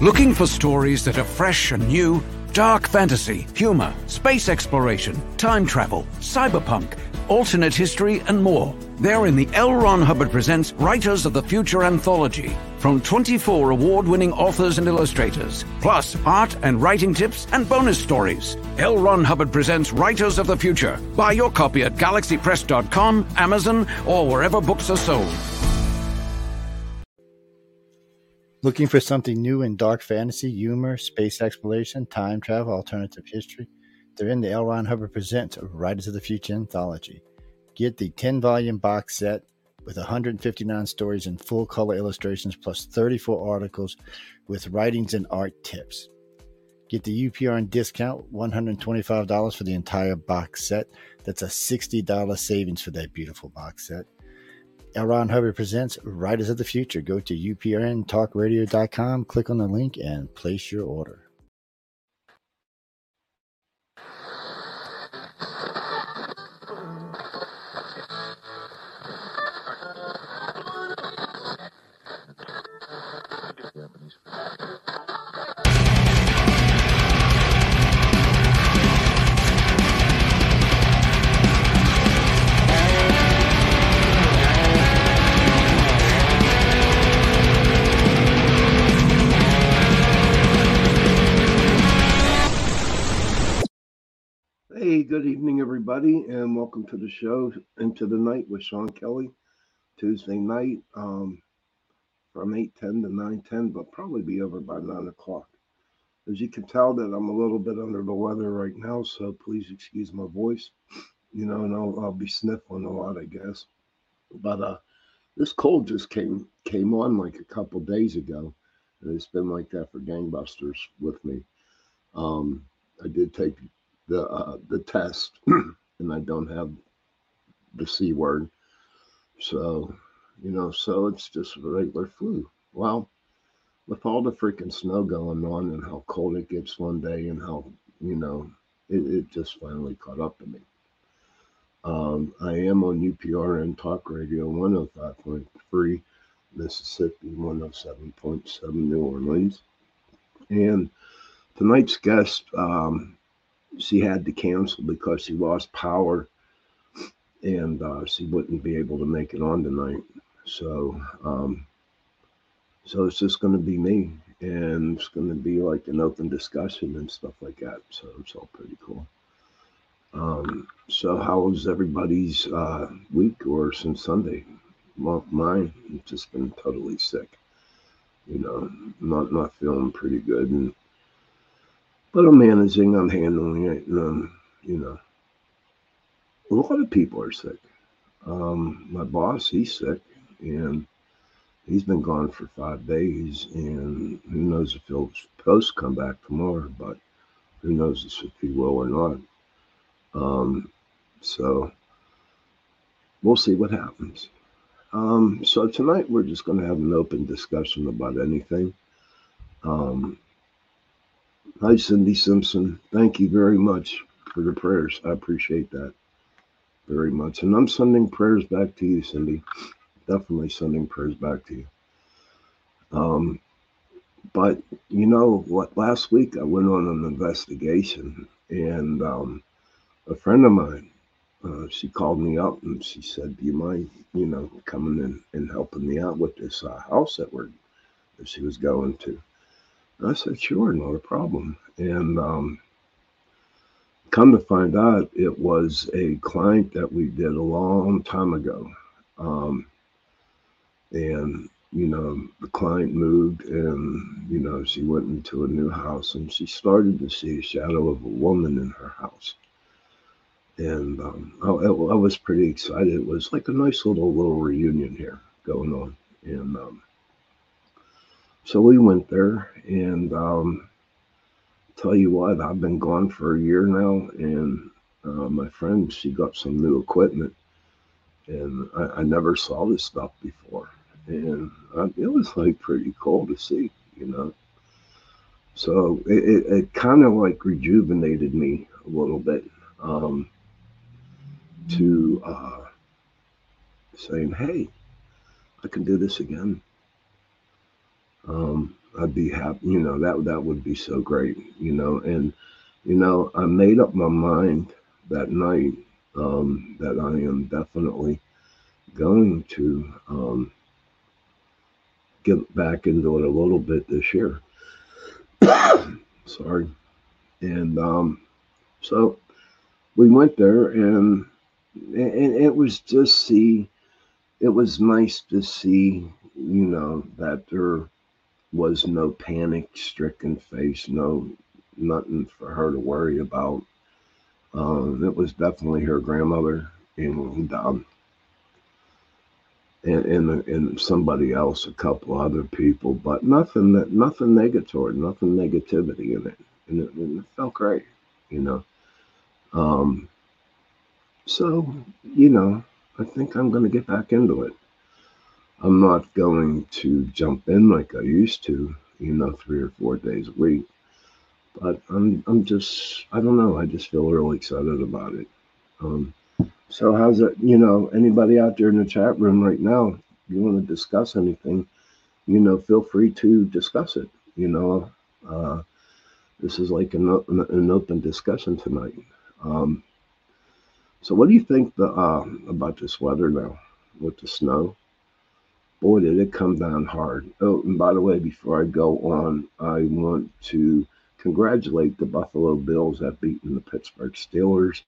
Looking for stories that are fresh and new? Dark fantasy, humor, space exploration, time travel, cyberpunk, alternate history, and more. They're in the L. Ron Hubbard Presents Writers of the Future anthology from 24 award winning authors and illustrators, plus art and writing tips and bonus stories. L. Ron Hubbard Presents Writers of the Future. Buy your copy at galaxypress.com, Amazon, or wherever books are sold. Looking for something new in dark fantasy, humor, space exploration, time travel, alternative history? They're in the L. Ron Hubbard Presents Writers of the Future anthology. Get the 10 volume box set with 159 stories and full color illustrations, plus 34 articles with writings and art tips. Get the UPRN discount, $125 for the entire box set. That's a $60 savings for that beautiful box set. L. Ron Hubbard presents Writers of the Future. Go to uprntalkradio.com, click on the link, and place your order. Good evening, everybody, and welcome to the show Into the Night with Sean Kelly. Tuesday night um, from 8.10 to 9.10, but probably be over by 9 o'clock. As you can tell that I'm a little bit under the weather right now, so please excuse my voice. You know, and I'll, I'll be sniffling a lot, I guess. But uh, this cold just came came on like a couple days ago, and it's been like that for gangbusters with me. Um, I did take the uh, the test, and I don't have the c word. So, you know, so it's just regular flu. Well, with all the freaking snow going on and how cold it gets one day and how you know it, it just finally caught up to me. Um, I am on UPRN Talk Radio 105.3 Mississippi, 107.7 New Orleans. And tonight's guest, um, she had to cancel because she lost power and uh, she wouldn't be able to make it on tonight. So, um, so it's just going to be me, and it's going to be like an open discussion and stuff like that. So it's all pretty cool. Um, so how was everybody's uh, week or since Sunday? Well, mine just been totally sick. You know, not not feeling pretty good, and I'm managing. I'm handling it, and um, you know, a lot of people are sick. Um, my boss, he's sick, and he's been gone for five days, and who knows if he'll post come back tomorrow, but who knows if he will or not. Um, so we'll see what happens. Um, so tonight we're just going to have an open discussion about anything. Um, hi, Cindy Simpson. Thank you very much for the prayers. I appreciate that very much. And I'm sending prayers back to you, Cindy. Definitely sending prayers back to you. Um, but you know what? Last week I went on an investigation, and um, a friend of mine, uh, she called me up and she said, "Do you mind, you know, coming in and helping me out with this uh, house that we're that she was going to?" I said, "Sure, not a problem." And um, come to find out, it was a client that we did a long time ago. Um, and, you know, the client moved and, you know, she went into a new house and she started to see a shadow of a woman in her house. And um, I, I, was pretty excited. It was like a nice little little reunion here going on. And um, so we went there and um, tell you what, I've been gone for a year now, and uh, my friend she got some new equipment, and I, I never saw this stuff before, and uh, it was like pretty cool to see, you know. So it, it, it kind of like rejuvenated me a little bit um, to uh, saying, "Hey, I can do this again." Um, I'd be happy. You know that that would be so great. You know, and you know I made up my mind that night um, that I am definitely going to um, get back into it a little bit this year. Sorry, and um, so we went there, and and it was just see, it was nice to see, you know, that there was no panic stricken face, no nothing for her to worry about. Um, it was definitely her grandmother and and, and and somebody else, a couple other people, but nothing that nothing negative, nothing negativity in it, and it, and it felt great, you know. Um, so you know, I think I'm to get back into it. I'm not going to jump in like I used to, you know, three or four days a week. But I'm I'm just I don't know. I just feel really excited about it. Um, so how's it? You know, anybody out there in the chat room right now? You want to discuss anything, you know, feel free to discuss it. You know, uh, this is like an, an open discussion tonight. Um, so, what do you think the, uh, about this weather now with the snow? Boy, did it come down hard. Oh, and by the way, before I go on, I want to congratulate the Buffalo Bills that beaten the Pittsburgh Steelers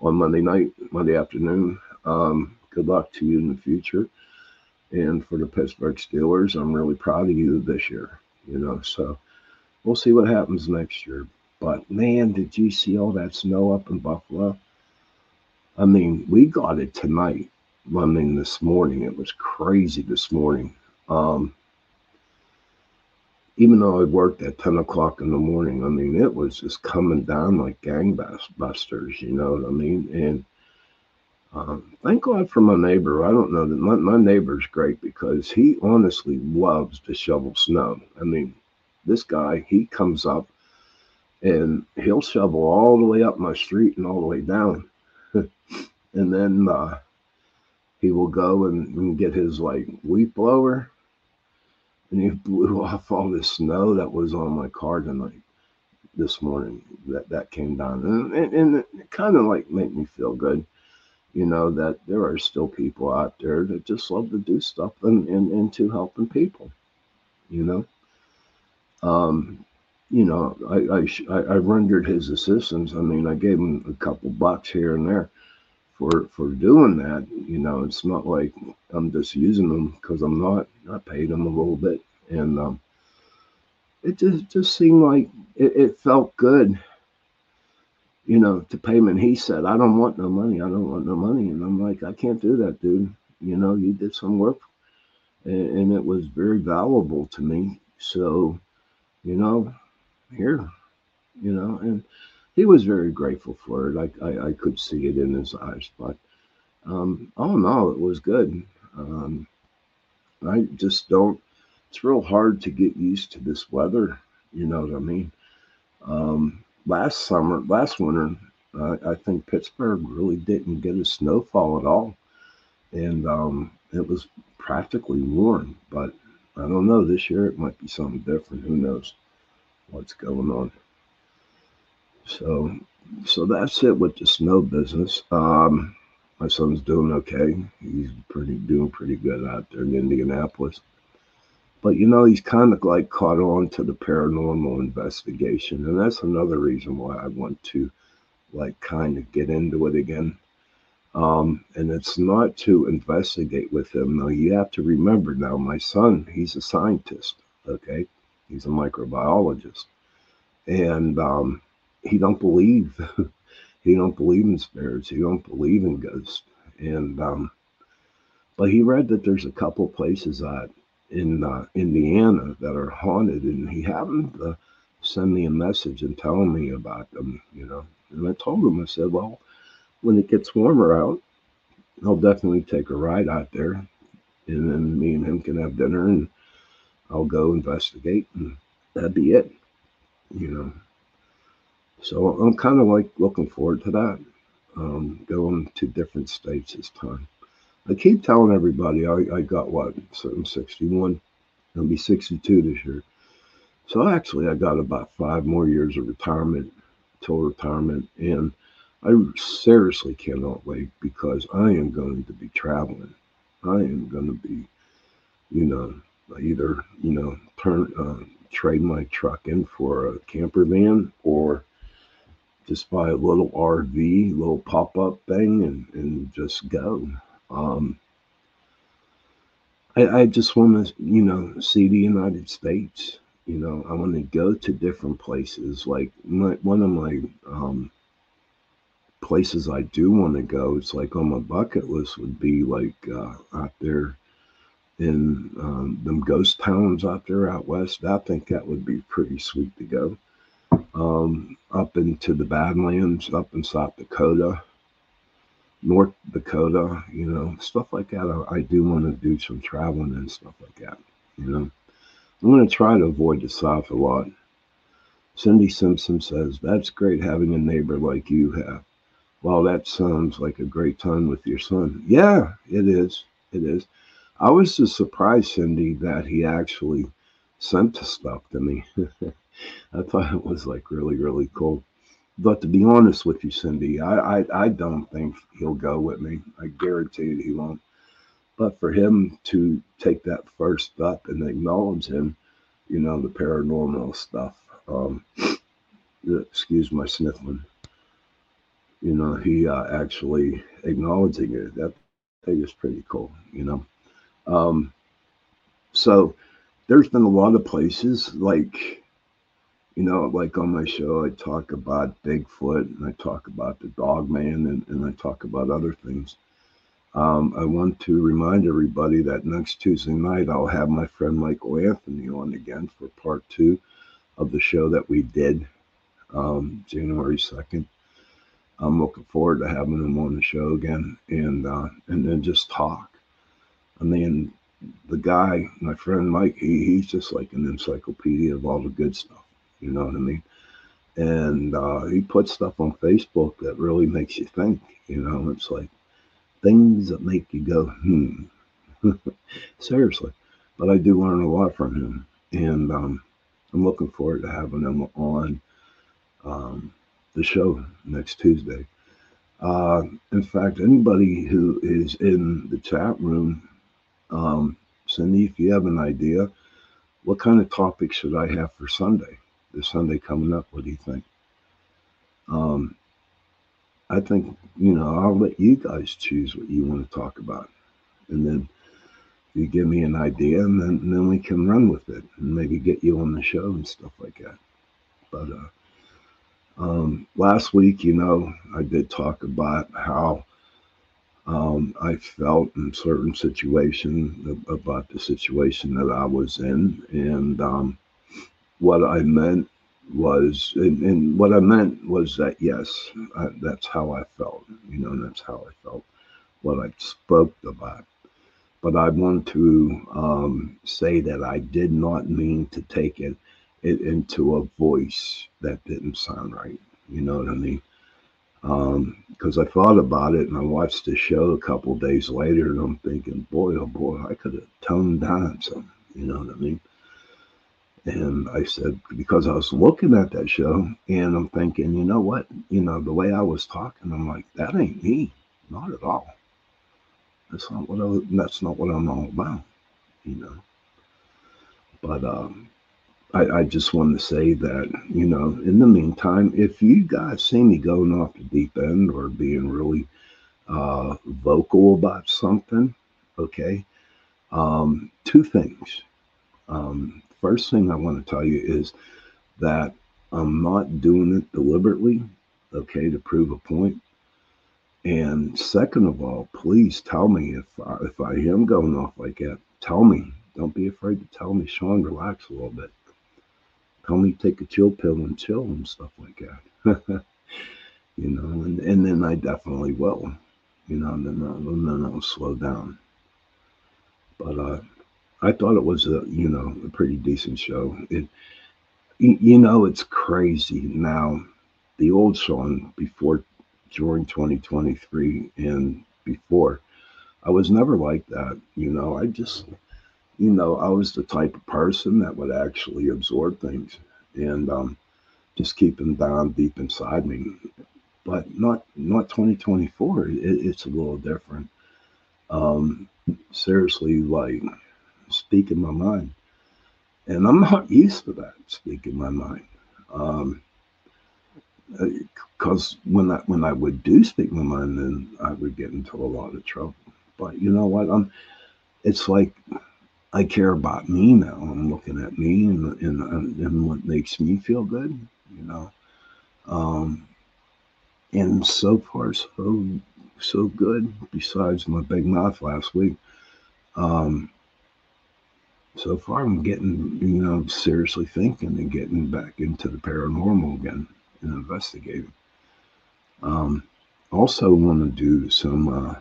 on Monday night, Monday afternoon. Um, good luck to you in the future. And for the Pittsburgh Steelers, I'm really proud of you this year. You know, so we'll see what happens next year. But man, did you see all that snow up in Buffalo? I mean, we got it tonight. I mean, this morning it was crazy. This morning, um, even though I worked at 10 o'clock in the morning, I mean, it was just coming down like gangbusters, you know what I mean? And um, thank God for my neighbor. I don't know that my, my neighbor's great because he honestly loves to shovel snow. I mean, this guy, he comes up and he'll shovel all the way up my street and all the way down. and then uh, he will go and, and get his like wheat blower. And he blew off all the snow that was on my car tonight this morning that that came down. And, and, and it kind of like made me feel good you know that there are still people out there that just love to do stuff and, and into helping people you know? Um you know I, I i rendered his assistance. I mean i gave him a couple bucks here and there for for doing that. You know, it's not like I'm just using them because I'm not. I paid them a little bit, and um, it just just seemed like it, it felt good. You know, to pay him. And he said, "I don't want no money. I don't want no money." And I'm like, "I can't do that, dude. You know, you did some work, and, and it was very valuable to me. So, you know, here, you know, and." He was very grateful for it. I, I, I could see it in his eyes, but um, all in all, it was good. Um, I just don't. It's real hard to get used to this weather. You know what I mean? Um, last summer, last winter, uh, I think Pittsburgh really didn't get a snowfall at all, and um, it was practically warm. But I don't know. This year it might be something different. Who knows what's going on? So, so that's it with the snow business. Um, my son's doing okay. He's pretty doing pretty good out there in Indianapolis. But you know, he's kind of like caught on to the paranormal investigation, and that's another reason why I want to like kind of get into it again. Um, and it's not to investigate with him. Now you have to remember now, my son, he's a scientist. Okay, he's a microbiologist, and um, he don't believe he don't believe in spirits he don't believe in ghosts. And um but he read that there's a couple places that in uh, indiana that are haunted and he happened to send me a message and tell me about them you know. And i told him i said well when it gets warmer out i'll definitely take a ride out there and then me and him can have dinner and i'll go investigate and that'd be it you know so I'm kind of like looking forward to that. Um, going to different states this time. I keep telling everybody I, I got what? So I'm 61. I'll be 62 this year. So actually, I got about five more years of retirement till retirement, and I seriously cannot wait because I am going to be traveling. I am going to be, you know, either you know turn uh, trade my truck in for a camper van or just buy a little RV, little pop up thing, and and just go. Um, I, I just want to, you know, see the United States. You know, I want to go to different places. Like my, one of my um, places I do want to go, it's like on my bucket list would be like uh, out there in um, them ghost towns out there out west. I think that would be pretty sweet to go. Um, up into the Badlands, up in South Dakota, North Dakota, you know, stuff like that. I, I do want to do some traveling and stuff like that, you know. I'm going to try to avoid the South a lot. Cindy Simpson says, That's great having a neighbor like you have. Well, that sounds like a great time with your son. Yeah, it is. It is. I was just surprised, Cindy, that he actually sent the stuff to me. I thought it was like really, really cool. But to be honest with you, Cindy, I, I, I don't think he'll go with me. I guarantee you he won't. But for him to take that first step and acknowledge him, you know, the paranormal stuff, um, excuse my sniffling, you know, he uh, actually acknowledging it. That thing is pretty cool, you know. Um, so there's been a lot of places like, you know, like on my show, I talk about Bigfoot and I talk about the dog man and, and I talk about other things. Um, I want to remind everybody that next Tuesday night, I'll have my friend Michael Anthony on again for part two of the show that we did um, January 2nd. I'm looking forward to having him on the show again and uh, and then just talk. I mean, the guy, my friend Mike, he, he's just like an encyclopedia of all the good stuff. You know what I mean? And uh, he puts stuff on Facebook that really makes you think. You know, it's like things that make you go, hmm. Seriously. But I do learn a lot from him. And um, I'm looking forward to having him on. Um, the show next Tuesday. Uh, in fact, anybody who is in the chat room, um, Cindy, if you have an idea, what kind of topic should I have for Sunday? This Sunday coming up, what do you think? Um, I think, you know, I'll let you guys choose what you want to talk about. And then you give me an idea, and then, and then we can run with it and maybe get you on the show and stuff like that. But, uh, um, last week, you know, I did talk about how um, I felt in certain situation about the situation that I was in, and um, what I meant was, and, and, what I meant was that yes, I, that's how I felt. You know, that's how I felt. What I spoke about. But I want to um, say that I did not mean to take it it into a voice that didn't sound right. You know what I mean? Because um, I thought about it and I watched the show a couple days later and I'm thinking, boy, oh boy, I could have toned down some. You know what I mean? And I said, because I was looking at that show and I'm thinking, you know what? You know, the way I was talking, I'm like, that ain't me. Not at all. That's not what I, that's not what I'm all about, you know. But um, I, I just want to say that, you know, in the meantime, if you guys see me going off the deep end or being really uh, vocal about something, okay, um, two things. Um, first thing I want to tell you is that I'm not doing it deliberately, okay, to prove a point. And second of all, please tell me if I, if I am going off like that. Tell me. Don't be afraid to tell me, Sean. Relax a little bit tell me take a chill pill and chill and stuff like that. you know, and, and then I definitely will. You know, and then, I'll, then I'll slow down. But uh, I thought it was a you know a pretty decent show. It you know it's crazy now. The old song before during 2023 and before, I was never like that. You know, I just you know, I was the type of person that would actually absorb things and um, just keep them down deep inside me. But not not 2024. It, it's a little different. Um, seriously, like speaking my mind, and I'm not used to that speaking my mind. Um, because uh, when I when I would do speak my mind, then I would get into a lot of trouble. But you know what? I'm. It's like I care about me now. I'm looking at me and and and what makes me feel good, you know. Um, and so far, so so good. Besides my big mouth last week, um, so far I'm getting you know seriously thinking and getting back into the paranormal again and investigating. Um, also want to do some uh,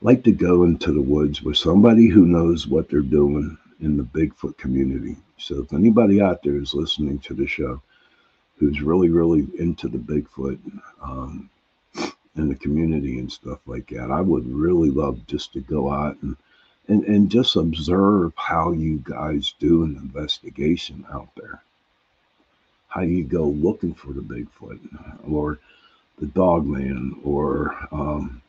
like to go into the woods with somebody who knows what they're doing in the Bigfoot community. So if anybody out there is listening to the show who's really, really into the Bigfoot um, and the community and stuff like that, I would really love just to go out and and, and just observe how you guys do an investigation out there. How you go looking for the Bigfoot or the Dogman or um,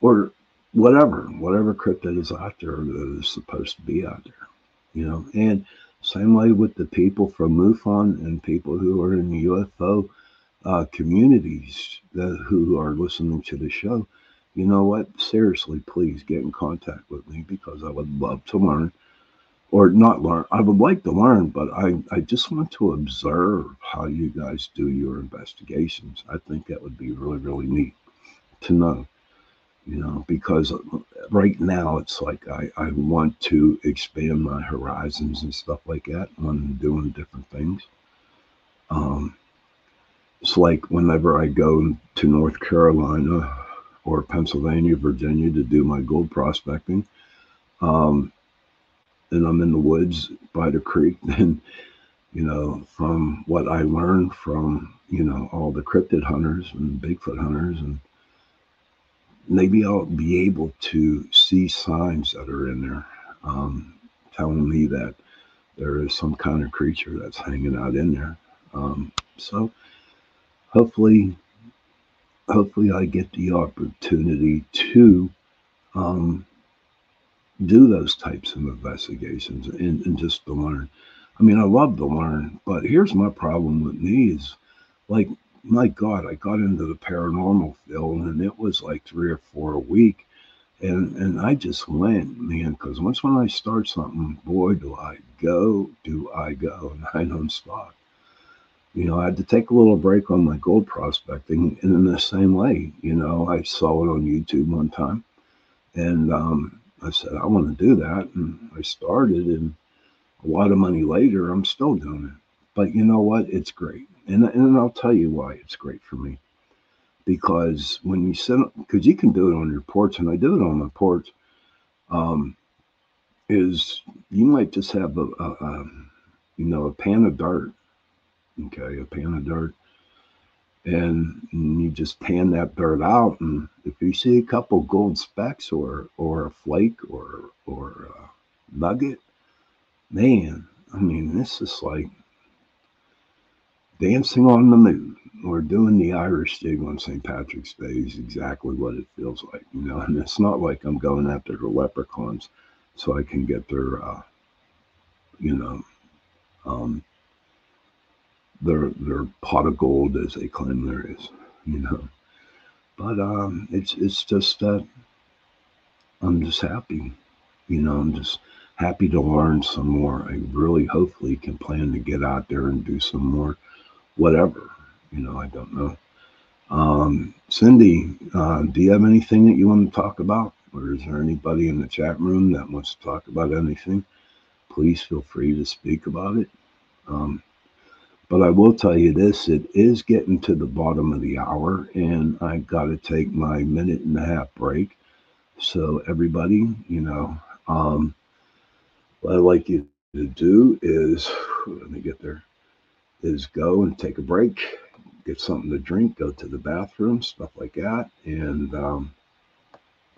or whatever, whatever cryptid is out there that is supposed to be out there, you know. And same way with the people from MUFON and people who are in the UFO uh, communities that who are listening to the show. You know what? Seriously, please get in contact with me because I would love to learn or not learn. I would like to learn, but I, I just want to observe how you guys do your investigations. I think that would be really, really neat to know you know, because right now it's like I, I want to expand my horizons and stuff like that when doing different things. Um, it's like whenever I go to North Carolina or Pennsylvania, Virginia to do my gold prospecting, um, and I'm in the woods by the creek, then, you know, from what I learned from, you know, all the cryptid hunters and Bigfoot hunters and maybe I'll be able to see signs that are in there um, telling me that there is some kind of creature that's hanging out in there. Um, so hopefully, hopefully I get the opportunity to um, do those types of investigations and, and just to learn. I mean, I love to learn, but here's my problem with me is like my God, I got into the paranormal field and it was like three or four a week. And, and I just went, man, because once when I start something, boy, do I go, do I go, and I don't stop. You know, I had to take a little break on my gold prospecting, and in the same way, you know, I saw it on YouTube one time, and um, I said I want to do that, and I started, and a lot of money later, I'm still doing it. But you know what? It's great. And, and I'll tell you why it's great for me. Because when you sit, up because you can do it on your porch, and I do it on my porch, um, is you might just have a, a, a, you know, a pan of dirt, okay, a pan of dirt, and you just pan that dirt out, and if you see a couple gold specks or or a flake or or a nugget, man, I mean, this is like dancing on the moon or doing the Irish jig on St. Patrick's Day is exactly what it feels like, you know. And it's not like I'm going after the leprechauns so I can get their, uh, you know, um, their their pot of gold as they claim there is, you know. But um, it's it's just that I'm just happy, you know. I'm just happy to learn some more. I really, hopefully, can plan to get out there and do some more whatever. You know, I don't know. Um, Cindy, uh, do you have anything that you want to talk about? Or is there anybody in the chat room that wants to talk about anything? Please feel free to speak about it. Um, but I will tell you this it is getting to the bottom of the hour, and I got to take my minute and a half break. So, everybody, you know, um, what I'd like you to do is let me get there is go and take a break, get something to drink, go to the bathroom, stuff like that. And um,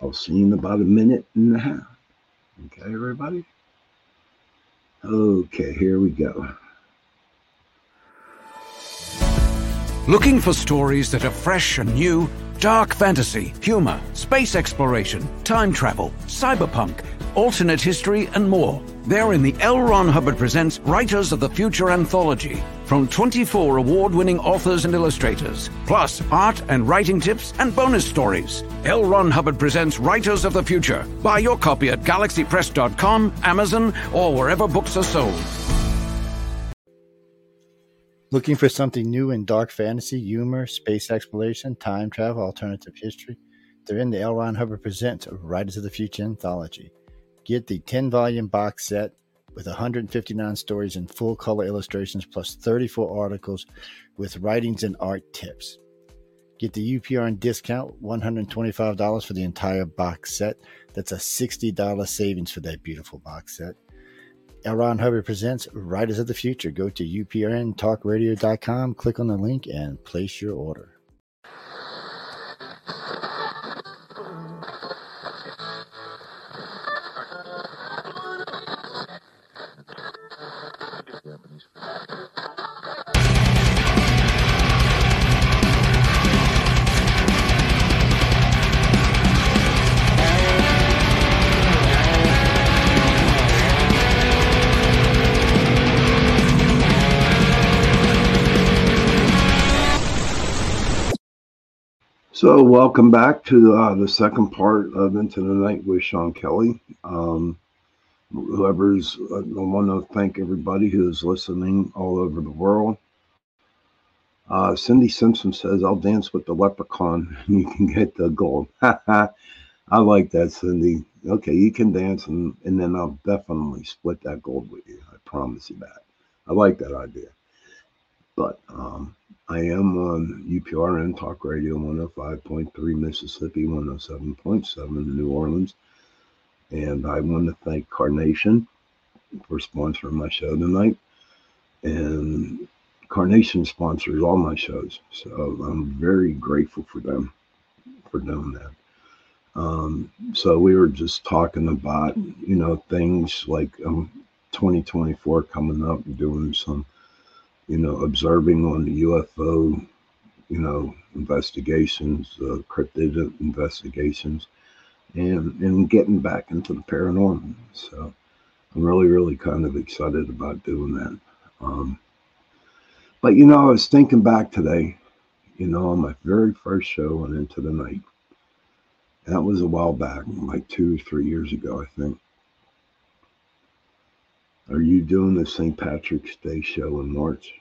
I'll see you in about a minute and a half. Okay, everybody? Okay, here we go. Looking for stories that are fresh and new? Dark fantasy, humor, space exploration, time travel, cyberpunk, alternate history, and more. They're in the L. Ron Hubbard Presents Writers of the Future anthology from 24 award winning authors and illustrators, plus art and writing tips and bonus stories. L. Ron Hubbard Presents Writers of the Future. Buy your copy at galaxypress.com, Amazon, or wherever books are sold. Looking for something new in dark fantasy, humor, space exploration, time travel, alternative history? They're in the L. Ron Hubbard Presents Writers of the Future anthology. Get the 10 volume box set with 159 stories and full color illustrations, plus 34 articles with writings and art tips. Get the UPRN discount, $125 for the entire box set. That's a $60 savings for that beautiful box set. L. Ron Hubbard presents Writers of the Future. Go to uprntalkradio.com, click on the link, and place your order. So, welcome back to uh, the second part of Into the Night with Sean Kelly. Um, whoever's, uh, I want to thank everybody who's listening all over the world. Uh, Cindy Simpson says, I'll dance with the leprechaun and you can get the gold. I like that, Cindy. Okay, you can dance and, and then I'll definitely split that gold with you. I promise you that. I like that idea. But um, I am on UPRN Talk Radio 105.3 Mississippi, 107.7 New Orleans. And I want to thank Carnation for sponsoring my show tonight. And Carnation sponsors all my shows. So I'm very grateful for them for doing that. Um, so we were just talking about, you know, things like um, 2024 coming up, and doing some you know, observing on the UFO, you know, investigations, uh, cryptid investigations, and and getting back into the paranormal. So I'm really, really kind of excited about doing that. Um, but you know, I was thinking back today, you know, on my very first show on Into the Night. That was a while back, like two or three years ago, I think. Are you doing the St. Patrick's Day show in March?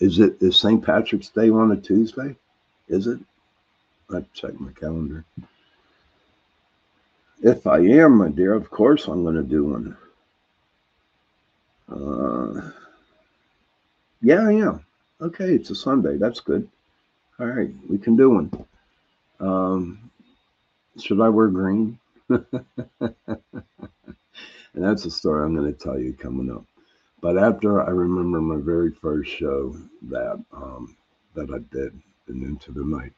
Is it is St. Patrick's Day on a Tuesday? Is it? I check my calendar. If I am, my dear, of course I'm going to do one. Uh, yeah. Okay, it's a Sunday. That's good. All right, we can do one. Um, should I wear green? and that's a story I'm going to tell you coming up. But after I remember my very first show that um, that I did in Into the Night,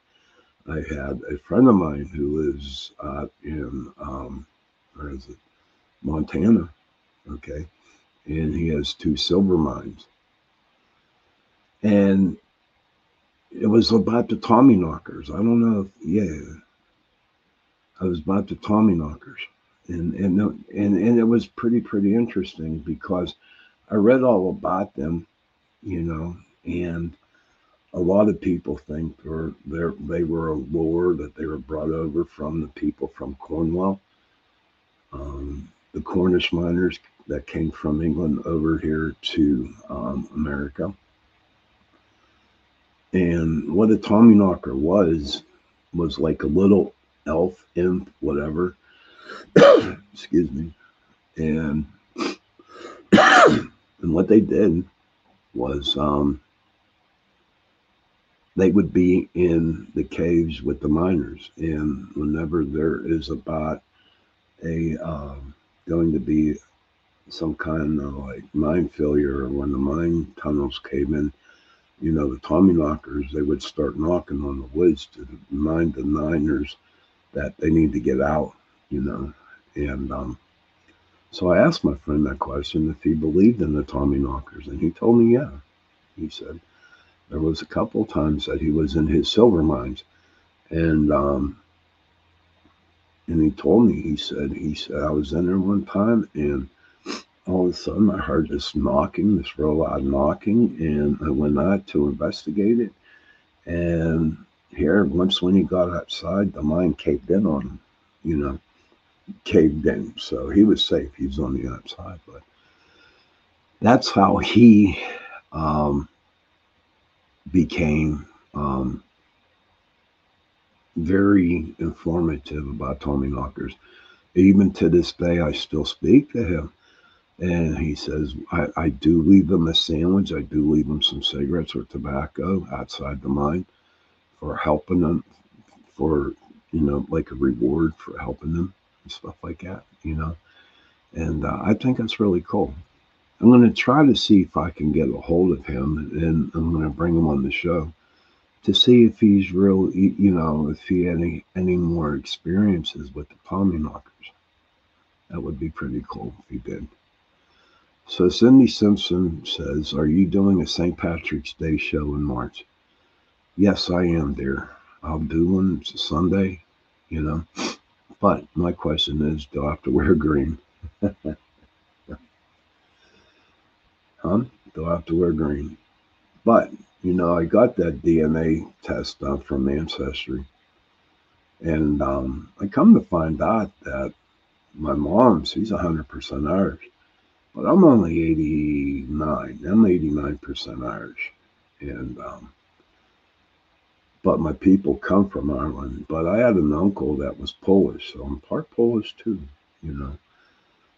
I had a friend of mine who lives uh, in um, where is it, Montana, okay, and he has two silver mines, and it was about the Tommy knockers. I don't know if yeah, I was about the Tommy knockers and and and and it was pretty pretty interesting because I read all about them, you know, and a lot of people think they're, they're they were a lore that they were brought over from the people from Cornwall, um, the Cornish miners that came from England over here to um, America. And what a Tommyknocker was was like a little elf imp, whatever, excuse me. And and what they did was um, they would be in the caves with the miners. And whenever there is about a uh, going to be some kind of like mine failure or when the mine tunnels came in, you know, the Tommy knockers, they would start knocking on the woods to remind the miners that they need to get out, you know. And um, So I asked my friend that question if he believed in the Tommy knockers, and he told me, yeah. He said there was a couple times that he was in his silver mines, and um, and he told me, he said, he said I was in there one time, and all of a sudden I heard this knocking, this real loud knocking, and I went out to investigate it, and here once when he got outside, the mine caved in on him, you know caved in. So he was safe. He was on the outside. But that's how he um, became um, very informative about Tommy Knockers. Even to this day, I still speak to him. And he says, I, I do leave him a sandwich. I do leave him some cigarettes or tobacco outside the mine for helping them, for, you know, like a reward for helping them stuff like that, you know. And uh, I think that's really cool. I'm going to try to see if I can get a hold of him, and I'm going to bring him on the show to see if he's real, you know, if he had any any more experiences with the Tommy knockers. That would be pretty cool if he did. So Cindy Simpson says, "Are you doing a St. Patrick's Day show in March?" Yes, I am, dear. I'll do one. Sunday, you know. But my question is, do I have to wear green? huh? Do I have to wear green? But, you know, I got that DNA test done from Ancestry. And um, I come to find out that my mom, she's 100% Irish. But I'm only 89. I'm 89% Irish. And um, but my people come from Ireland. But I had an uncle that was Polish, so I'm part Polish too, you know.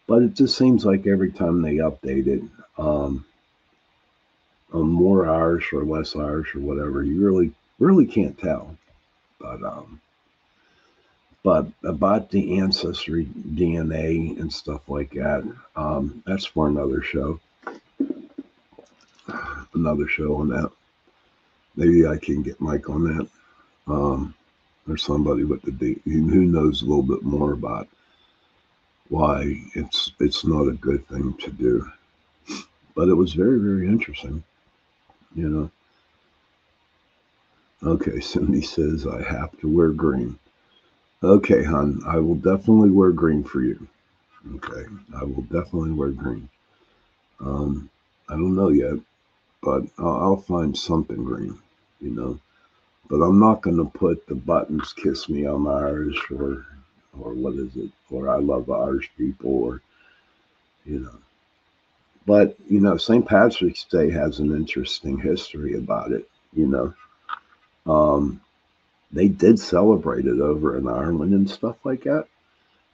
But it just seems like every time they update it, um, I'm more Irish or less Irish or whatever. You really, really can't tell. But um, but about the ancestry DNA and stuff like that, um, that's for another show. Another show on that maybe I can get Mike on that. Um, or somebody with the who knows a little bit more about why it's it's not a good thing to do. But it was very very interesting, you know. Okay, Cindy says I have to wear green. Okay, hon, I will definitely wear green for you. Okay, I will definitely wear green. Um, I don't know yet, but I'll, I'll find something green you know. But I'm not going to put the buttons "Kiss Me, I'm Irish" or or what is it, or "I love Irish people" or you know. But you know, St. Patrick's Day has an interesting history about it. You know, um, they did celebrate it over in Ireland and stuff like that.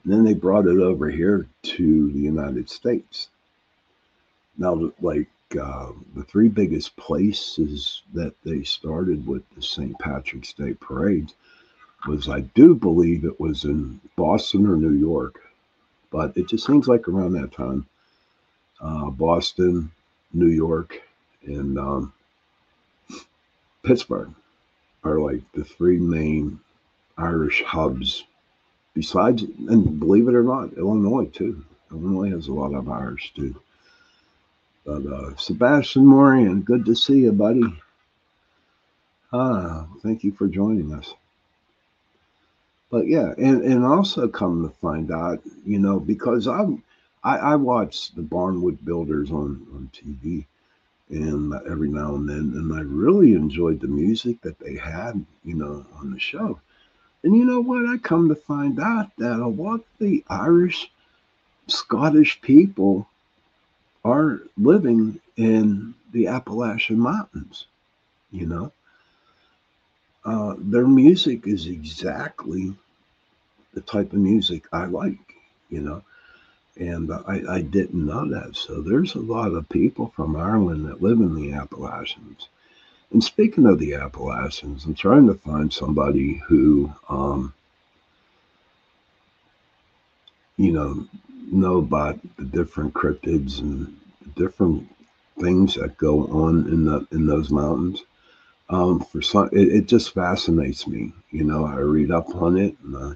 And then they brought it over here to the United States. Now, like uh, the three biggest places that they started with the St. Patrick's Day parades was, I do believe it was in Boston or New York, but it just seems like around that time, uh, Boston, New York, and um, Pittsburgh are like the three main Irish hubs. Besides, and believe it or not, Illinois too. Illinois has a lot of Irish too. But uh, Sebastian Morian, good to see you, buddy. Ah, thank you for joining us. But yeah, and, and also come to find out, you know, because I'm I, I watch the Barnwood Builders on, on TV and every now and then, and I really enjoyed the music that they had, you know, on the show. And you know what? I come to find out that a lot of the Irish, Scottish people are living in the Appalachian Mountains, you know. Uh, their music is exactly the type of music I like, you know. And I, I didn't know that. So there's a lot of people from Ireland that live in the Appalachians. And speaking of the Appalachians, I'm trying to find somebody who, um, you know, know about the different cryptids and different things that go on in the in those mountains. Um, for some, it, it, just fascinates me. You know, I read up on it and I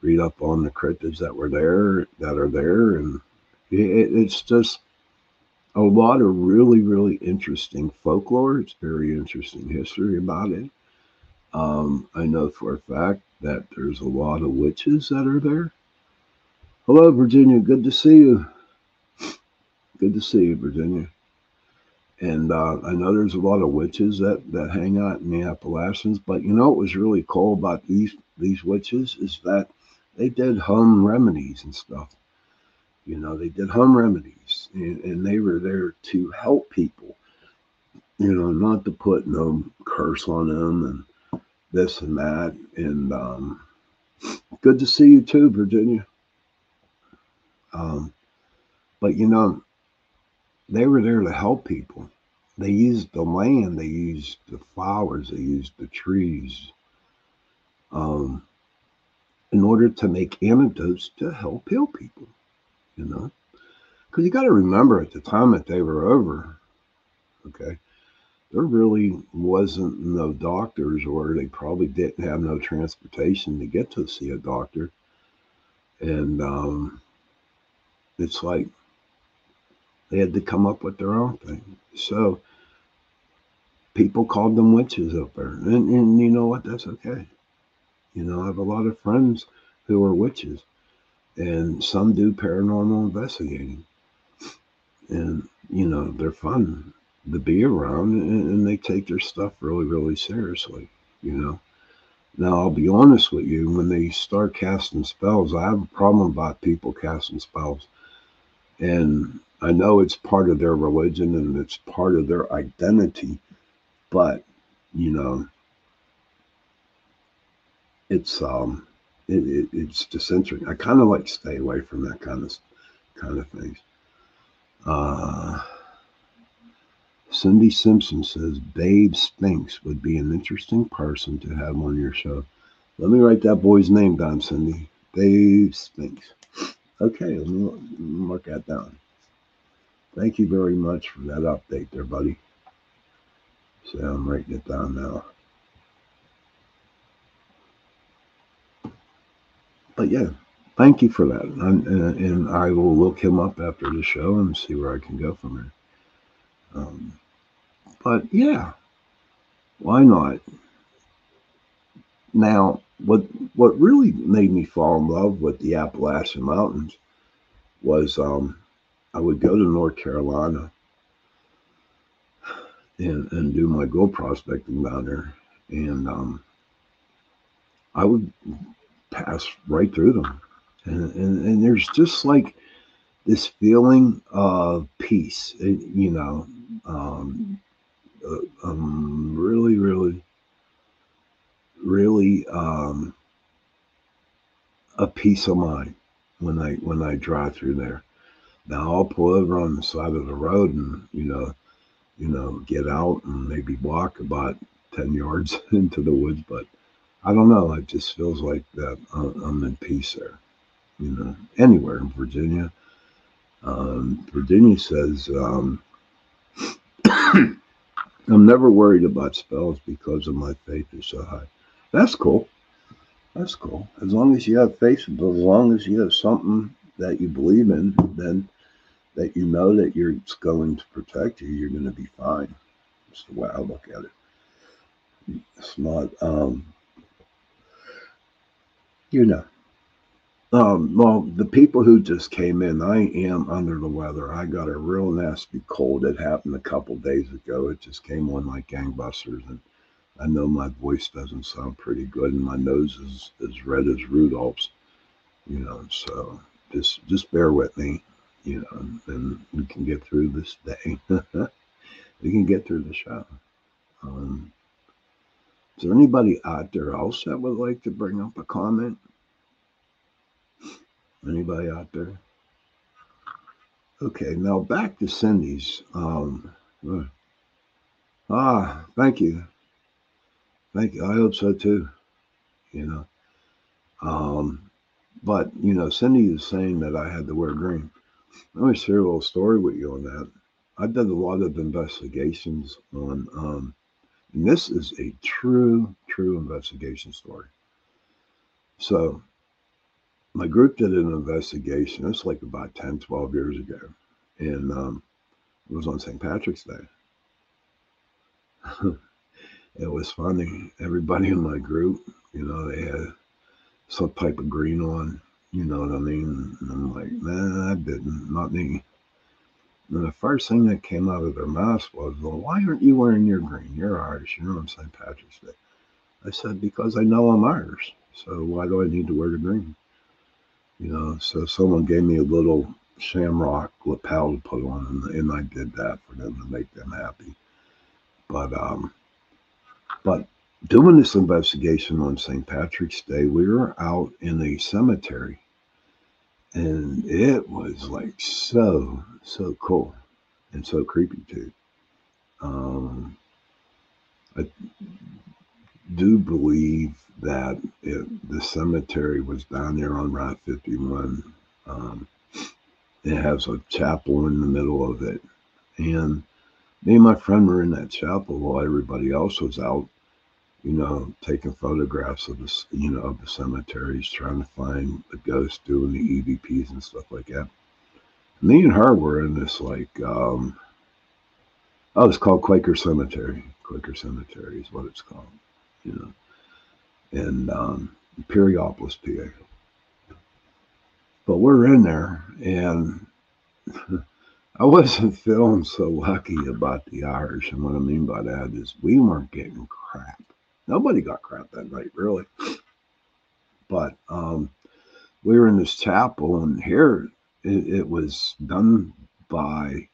read up on the cryptids that were there, that are there, and It, it's just a lot of really, really interesting folklore. It's very interesting history about it. Um, I know for a fact that there's a lot of witches that are there. Hello, Virginia. Good to see you. Good to see you, Virginia. And uh, I know there's a lot of witches that, that hang out in the Appalachians, but you know what was really cool about these these witches is that they did home remedies and stuff. You know, they did home remedies, and, and they were there to help people. You know, not to put no curse on them and this and that. And um, good to see you too, Virginia. Um, but you know, they were there to help people. They used the land, they used the flowers, they used the trees um, in order to make antidotes to help heal people, you know? Because you got to remember at the time that they were over, okay, there really wasn't no doctors, or they probably didn't have no transportation to get to see a doctor. And um, it's like they had to come up with their own thing. So people called them witches up there. And, and you know what? That's okay. You know, I have a lot of friends who are witches, and some do paranormal investigating. And, you know, they're fun to be around, and, and they take their stuff really, really seriously, you know. Now, I'll be honest with you, when they start casting spells, I have a problem about people casting spells. And I know it's part of their religion and it's part of their identity, but you know, it's um, it, it, it's disinteresting. I kind of like stay away from that kind of kind of things. Uh, Cindy Simpson says Dave Spinks would be an interesting person to have on your show. Let me write that boy's name down, Cindy. Dave Spinks. Okay, let me mark that down. Thank you very much for that update there, buddy. So I'm writing it down now. But yeah, thank you for that. And, and, I will look him up after the show and see where I can go from there. Um, but yeah, why not? Now, what what really made me fall in love with the Appalachian Mountains was um, I would go to North Carolina and, and do my gold prospecting down there. And um, I would pass right through them. And, and, and there's just like this feeling of peace, it, you know, um, uh, um, really, really, really um, a peace of mind when I when I drive through there. Now I'll pull over on the side of the road and you know you know, get out and maybe walk about 10 yards into the woods. But I don't know. It just feels like that I'm in peace there, you know, anywhere in Virginia. Um, Virginia says, um, I'm never worried about spells because of my faith is so high. That's cool. That's cool. As long as you have faith, as long as you have something that you believe in, then that you know that you're it's going to protect you, you're going to be fine. That's the way I look at it. It's not, um, you know. Um, well, the people who just came in, I am under the weather. I got a real nasty cold. It happened a couple days ago. It just came on like gangbusters, and I know my voice doesn't sound pretty good, and my nose is as red as Rudolph's. You know, so just just bear with me you know, and we can get through this day. we can get through the show. Um, is there anybody out there else that would like to bring up a comment? Anybody out there? Okay, now back to Cindy's. Um, uh, ah, thank you. Thank you. I hope so too. You know. Um, but you know, Cindy is saying that I had to wear green. Let me share a little story with you on that. I've done a lot of investigations on, um, and this is a true, true investigation story. So, my group did an investigation. It's like about 10, 12 years ago. And um, it was on St. Patrick's Day. it was funny. Everybody in my group, you know, they had some type of green on. You know what I mean? And I'm like, nah, I didn't. Not me. And the first thing that came out of their mouths was, well, why aren't you wearing your green? You're Irish. You're on St. Patrick's Day. I said, because I know I'm Irish. So why do I need to wear the green? You know, so someone gave me a little shamrock lapel to put on, and, and I did that for them to make them happy. But um, but doing this investigation on St. Patrick's Day, we were out in a cemetery, and it was like so so cool and so creepy too. Um, I do believe that it, the cemetery was down there on Route 51. Um, it has a chapel in the middle of it. And me and my friend were in that chapel while everybody else was out, you know, taking photographs of the, you know, of the cemeteries, trying to find the ghosts, doing the EVPs and stuff like that. Me and her were in this like, um, oh, it's called Quaker Cemetery. Quaker Cemetery is what it's called, you know in um, Perryopolis, PA. But we're in there, and I wasn't feeling so lucky about the Irish. And what I mean by that is we weren't getting crap. Nobody got crap that night, really. But um, we were in this chapel, and here it, it was done by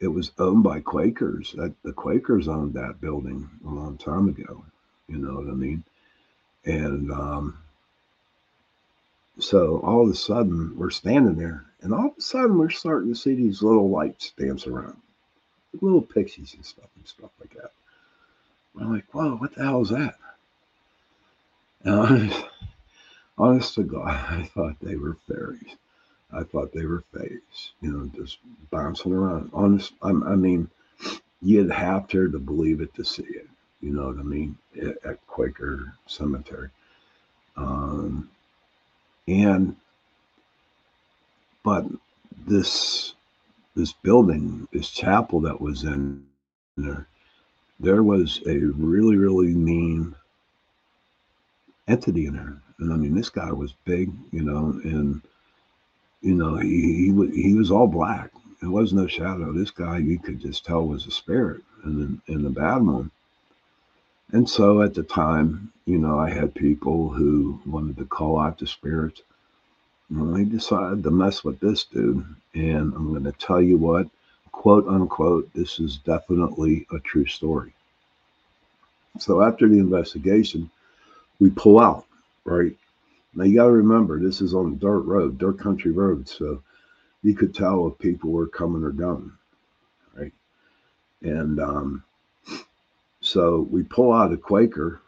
it was owned by Quakers. That the Quakers owned that building a long time ago. You know what I mean? And um, so all of a sudden we're standing there, and all of a sudden we're starting to see these little lights dance around, little pixies and stuff and stuff like that. We're like, whoa, what the hell is that? And honest, honest to God, I thought they were fairies. I thought they were fays, you know, just bouncing around. Honest, I, I mean, you'd have to to believe it to see it. You know what I mean? At Quaker Cemetery. Um, and, but this, this building, this chapel that was in there, there was a really, really mean entity in there. And I mean, this guy was big, you know, and, you know, he, he, he was all black. There was no shadow. This guy, you could just tell was a spirit and, and the bad one. And so at the time, you know, I had people who wanted to call out the spirits. And I decided to mess with this dude. And I'm going to tell you what, quote unquote, this is definitely a true story. So after the investigation, we pull out, right? Now you got to remember, this is on dirt road, dirt country road. So you could tell if people were coming or going, right? And um, so we pull out a Quaker,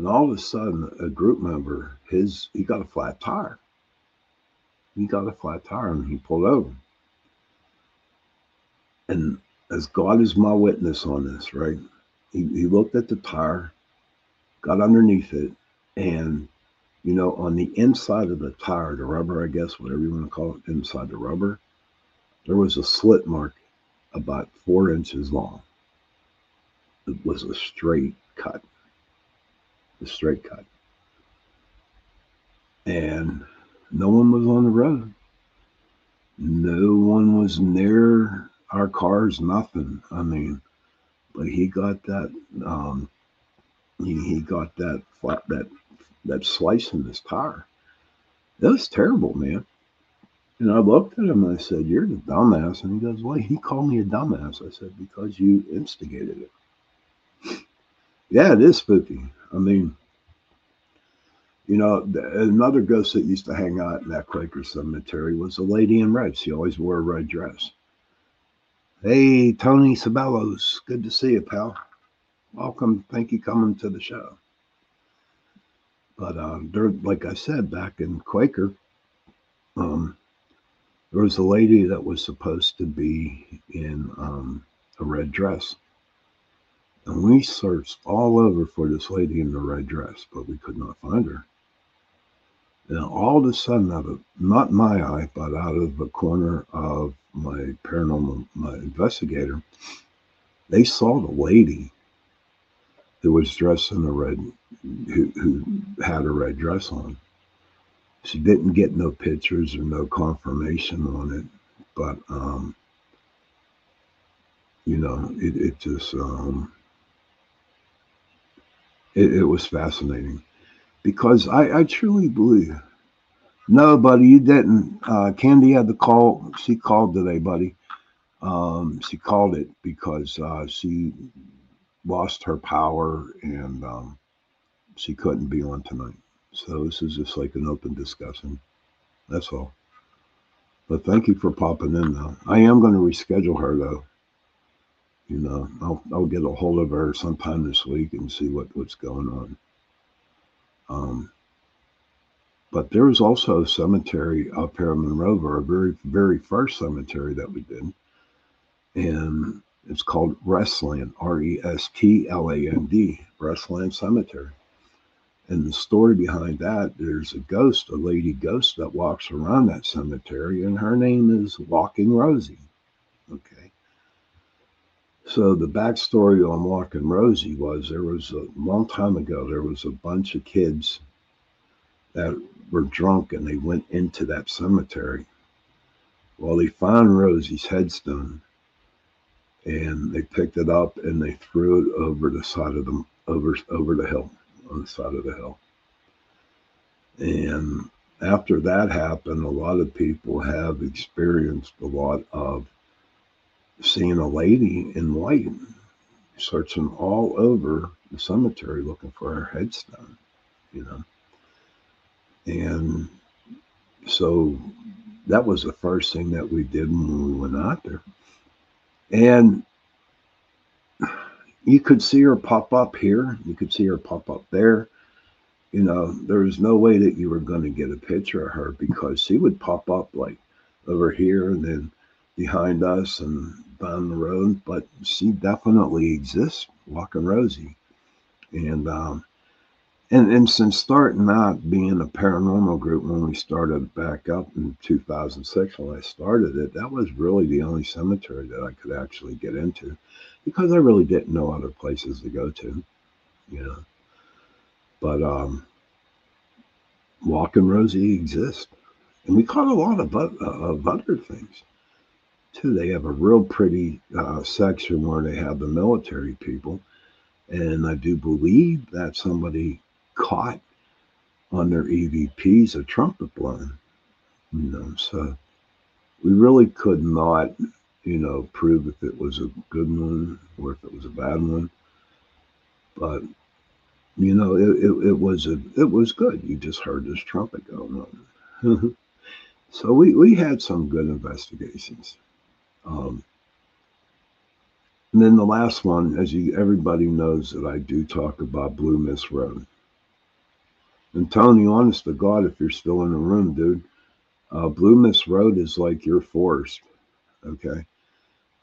and all of a sudden, a group member, his he got a flat tire. He got a flat tire, and he pulled over. And as God is my witness on this, right? He, he looked at the tire, got underneath it, and you know, on the inside of the tire, the rubber, I guess, whatever you want to call it, inside the rubber, there was a slit mark about four inches long it was a straight cut. A straight cut. And no one was on the road. No one was near our cars, nothing. I mean, but he got that um he, he got that flat that that slice in his tire. That was terrible, man. And I looked at him and I said, You're the dumbass. And he goes, Well, he called me a dumbass. I said, Because you instigated it. Yeah, it is spooky. I mean, you know, another ghost that used to hang out in that Quaker cemetery was a lady in red. She always wore a red dress. Hey, Tony Sabellos, good to see you, pal. Welcome. Thank you coming to the show. But um, there, like I said, back in Quaker, um, there was a lady that was supposed to be in um, a red dress. And we searched all over for this lady in the red dress, but we could not find her. And all of a sudden, out of not my eye, but out of the corner of my paranormal my investigator, they saw the lady who was dressed in a red, who, who had a red dress on. She didn't get no pictures or no confirmation on it, but um, you know, it, it just um, it, it was fascinating because I, I truly believe. No, buddy, you didn't. Uh, Candi had the call. She called today, buddy. Um, she called it because uh, she lost her power and um, she couldn't be on tonight. So this is just like an open discussion. That's all. But thank you for popping in, though. I am going to reschedule her, though. You know, I'll, I'll get a hold of her sometime this week and see what, what's going on. Um, but there was also a cemetery up here in Monroe, a very, very first cemetery that we did. And it's called Restland, R E S T L A N D, Restland Cemetery. And the story behind that, there's a ghost, a lady ghost that walks around that cemetery, and her name is Walking Rosie. Okay. So the backstory on Walking Rosie was there was a long time ago, there was a bunch of kids that were drunk and they went into that cemetery. Well, they found Rosie's headstone and they picked it up and they threw it over the side of the over over the hill on the side of the hill. And after that happened, a lot of people have experienced a lot of seeing a lady in white searching all over the cemetery looking for her headstone, you know. And so that was the first thing that we did when we went out there. And you could see her pop up here, you could see her pop up there. You know, there was no way that you were going to get a picture of her because she would pop up like over here and then behind us and down the road. But she definitely exists, Walking Rosie. And um, and and since starting out being a paranormal group when we started back up in 2006 when i started it that was really the only cemetery that i could actually get into because i really didn't know other places to go to you know but um walking rosie exists and we caught a lot of, of other things too they have a real pretty uh, section where they have the military people and i do believe that somebody caught on their EVPs a trumpet blowing. You know, so we really could not, you know, prove if it was a good one or if it was a bad one. But you know, it, it, it was a it was good. You just heard this trumpet going on. so we, we had some good investigations. Um, and then the last one, as you everybody knows that I do talk about Blue Mist Road. And Tony, honest to God, if you're still in the room, dude, uh, Blue Mist Road is like your forest. Okay.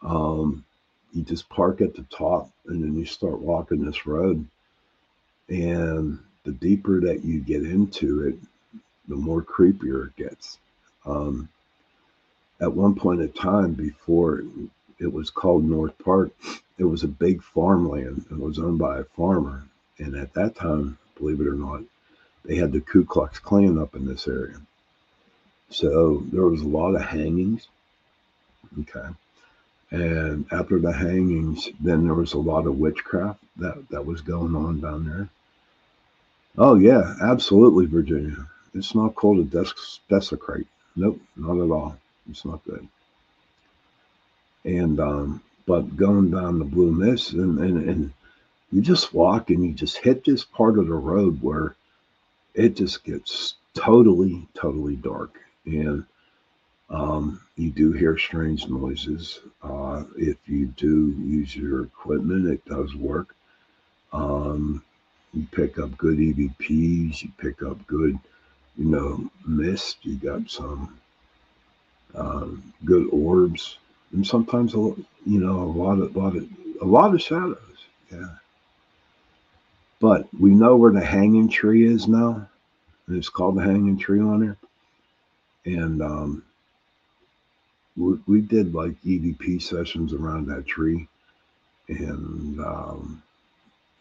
Um, you just park at the top and then you start walking this road. And the deeper that you get into it, the more creepier it gets. Um, at one point in time, before it was called North Park, it was a big farmland. It was owned by a farmer. And at that time, believe it or not, they had the Ku Klux Klan up in this area. So there was a lot of hangings. Okay. And after the hangings, then there was a lot of witchcraft that, that was going on down there. Oh, yeah, absolutely, Virginia. It's not called a des- desecrate. Nope, not at all. It's not good. And, um, but going down the Blue Mist, and, and, and you just walk and you just hit this part of the road where it just gets totally, totally dark. And um, you do hear strange noises. Uh, if you do use your equipment, it does work. Um, you pick up good EVPs, you pick up good, you know, mist, you got some um, good orbs, and sometimes a you know a lot of lot of a lot of shadows. Yeah. But we know where the hanging tree is now. and it's called the Hanging Tree on there. And um, we, we did like EVP sessions around that tree, and um,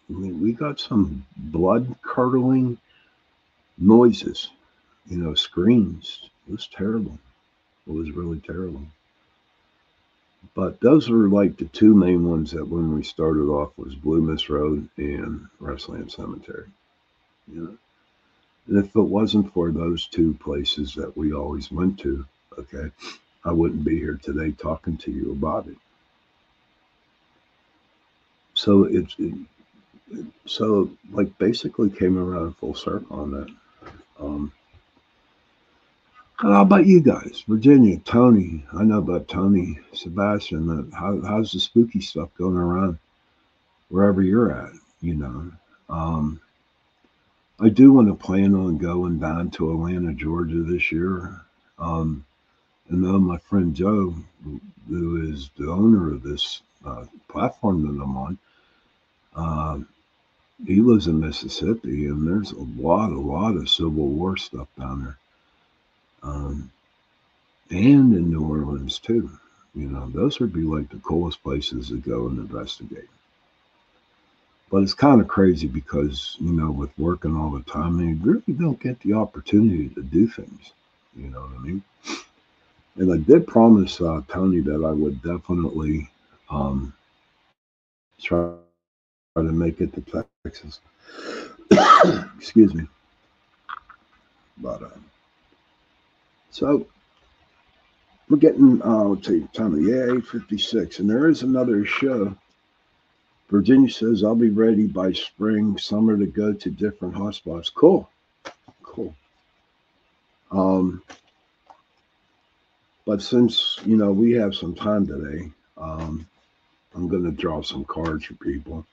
we, we got some blood curdling noises, you know, screams. It was terrible. It was really terrible. But those were like the two main ones that when we started off was Blue Mist Road and Restland Cemetery. You know, and if it wasn't for those two places that we always went to, okay, I wouldn't be here today talking to you about it. So it's it, so like basically came around full circle on that. Um, how about you guys, Virginia, Tony? I know about Tony, Sebastian. How, how's the spooky stuff going around wherever you're at? You know, um, I do want to plan on going down to Atlanta, Georgia this year. Um, and then my friend Joe, who is the owner of this uh, platform that I'm on, uh, he lives in Mississippi, and there's a lot, a lot of Civil War stuff down there, um, and in New Orleans too. You know, those would be like the coolest places to go and investigate. But it's kind of crazy because you know, with working all the time, you really don't get the opportunity to do things. You know what I mean? And I did promise uh, Tony that I would definitely um, try to make it to Texas. Excuse me. But uh, so we're getting, uh, let's time of yeah, 856. And there is another show. Virginia says, I'll be ready by spring, summer to go to different hotspots. Cool. Cool. Um, but since, you know, we have some time today, um, I'm going to draw some cards for people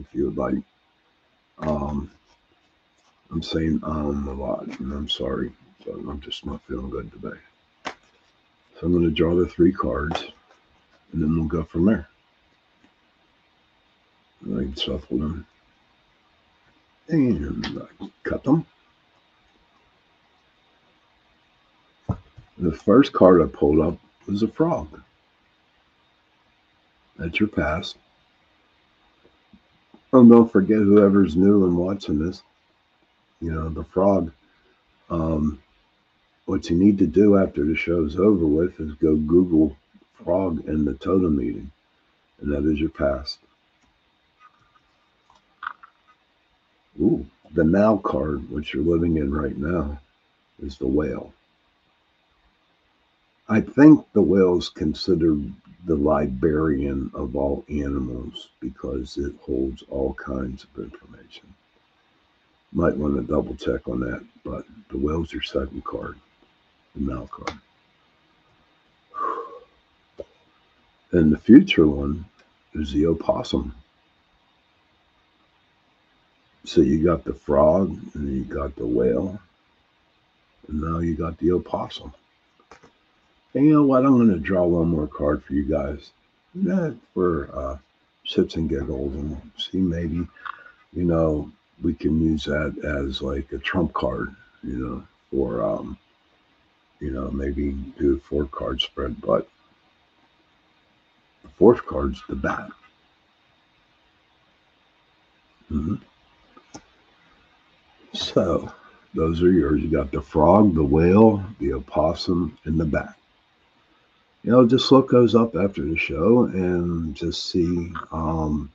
if you would like. Um, I'm saying um a lot, and I'm sorry. I'm just not feeling good today. So I'm going to draw the three cards, and then we'll go from there. And I shuffle them and I cut them. The first card I pulled up was a frog. That's your past. And don't forget whoever's new and watching this, you know, the frog. Um, what you need to do after the show's over with is go Google frog and the totem meeting, and that is your past. Ooh, the now card, which you're living in right now, is the whale. I think the whale is considered the librarian of all animals because it holds all kinds of information. Might want to double check on that, but the whale's your second card, the card. And the future one is the opossum. So you got the frog, and you got the whale, and now you got the opossum. And you know what? I'm going to draw one more card for you guys. That for uh, and giggles and see maybe, you know, we can use that as like a trump card, you know, for, um, you know, maybe do a four card spread. But the fourth card's the bat. Mm-hmm. So those are yours. You got the frog, the whale, the opossum, and the bat you know, just look those up after the show and just see um,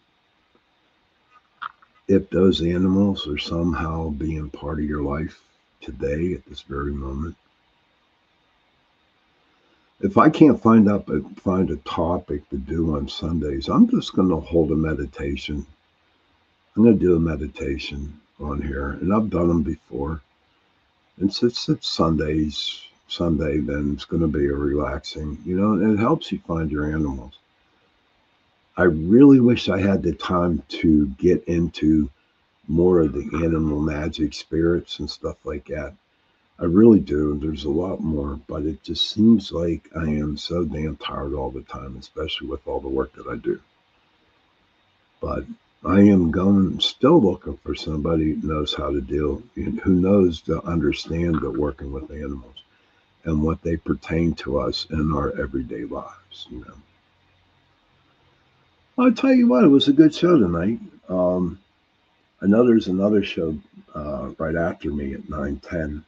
if those animals are somehow being part of your life today at this very moment. If I can't find up a, find a topic to do on Sundays, I'm just going to hold a meditation. I'm going to do a meditation on here, and I've done them before. And since it's Sundays, Sunday, then it's going to be a relaxing, you know, and it helps you find your animals. I really wish I had the time to get into more of the animal magic spirits and stuff like that. I really do. There's a lot more, but it just seems like I am so damn tired all the time, especially with all the work that I do. But I am going, still looking for somebody who knows how to deal, who knows to understand the working with animals and what they pertain to us in our everyday lives. You know, I'll tell you what, it was a good show tonight. Um, I know there's another show uh, right after me at nine ten.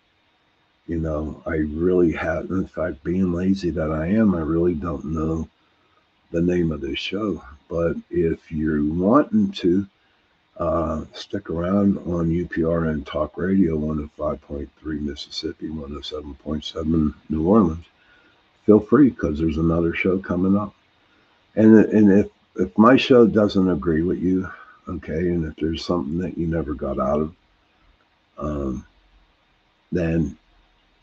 You know, I really have. In fact, being lazy that I am, I really don't know the name of this show. But if you're wanting to uh, stick around on UPRN Talk Radio 105.3 Mississippi, 107.7 New Orleans, feel free because there's another show coming up. And and if if my show doesn't agree with you, okay, and if there's something that you never got out of, um, then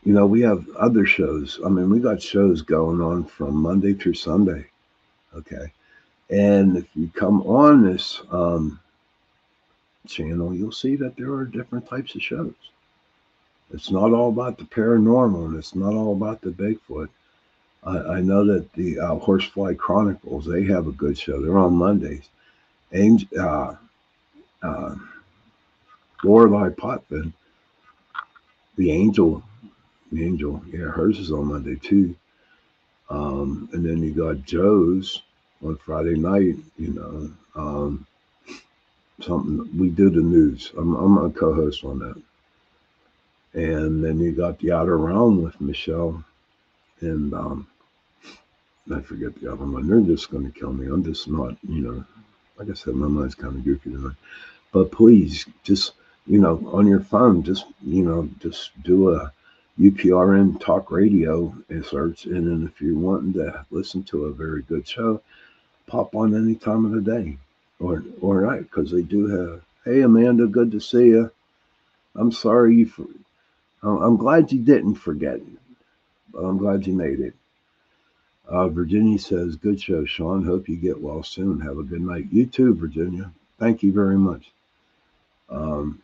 you know we have other shows. I mean, we got shows going on from Monday through Sunday, okay. And if you come on this um, channel, you'll see that there are different types of shows. It's not all about the paranormal, and it's not all about the Bigfoot. I, I know that the uh, Horsefly Chronicles they have a good show. They're on Mondays. Angel, uh, uh, Lorelei Potvin, the Angel, Angel, yeah, hers is on Monday too. Um, and then you got Joe's on Friday night. You know, um, something we do the news. I'm I'm a co-host on that. And then you got the Outer Realm with Michelle and um, I forget the other one. They're just to kill me. I'm just not, you know, like I said, my mind's kind of goofy tonight. But please, just you know, on your phone, just you know, just do a UPRN talk radio inserts. and then if you're wanting to listen to a very good show, pop on any time of the day or or night because they do have. Hey, Amanda, good to see you. I'm sorry you. For, I'm glad you didn't forget, I'm glad you made it. Uh, Virginia says, Good show, Sean. Hope you get well soon. Have a good night. You too, Virginia. Thank you very much. Um,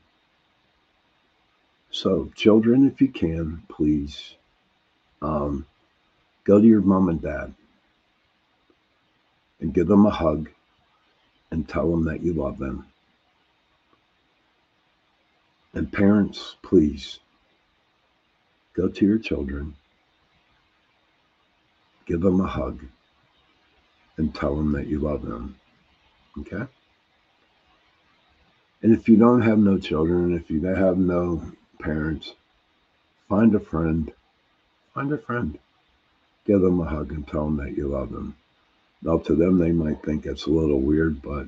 so, children, if you can, please um, go to your mom and dad and give them a hug and tell them that you love them. And parents, please go to your children give them a hug, and tell them that you love them. Okay? And if you don't have no children, if you have no parents, find a friend. Find a friend. Give them a hug and tell them that you love them. Now, to them, they might think it's a little weird, but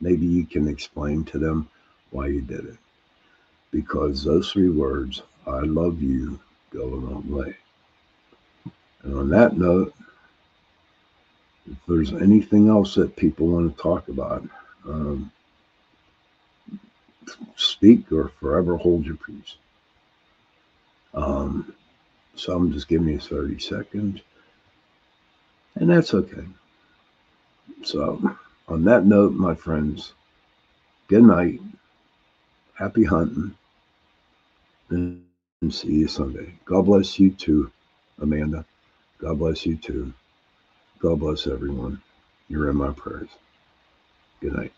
maybe you can explain to them why you did it. Because those three words, I love you, go a long way. And on that note, if there's anything else that people want to talk about, um, speak or forever hold your peace. Um, so I'm just giving you 30 seconds, and that's okay. So, on that note, my friends, good night, happy hunting, and see you Sunday. God bless you too, Amanda. God bless you too. God bless everyone. You're in my prayers. Good night.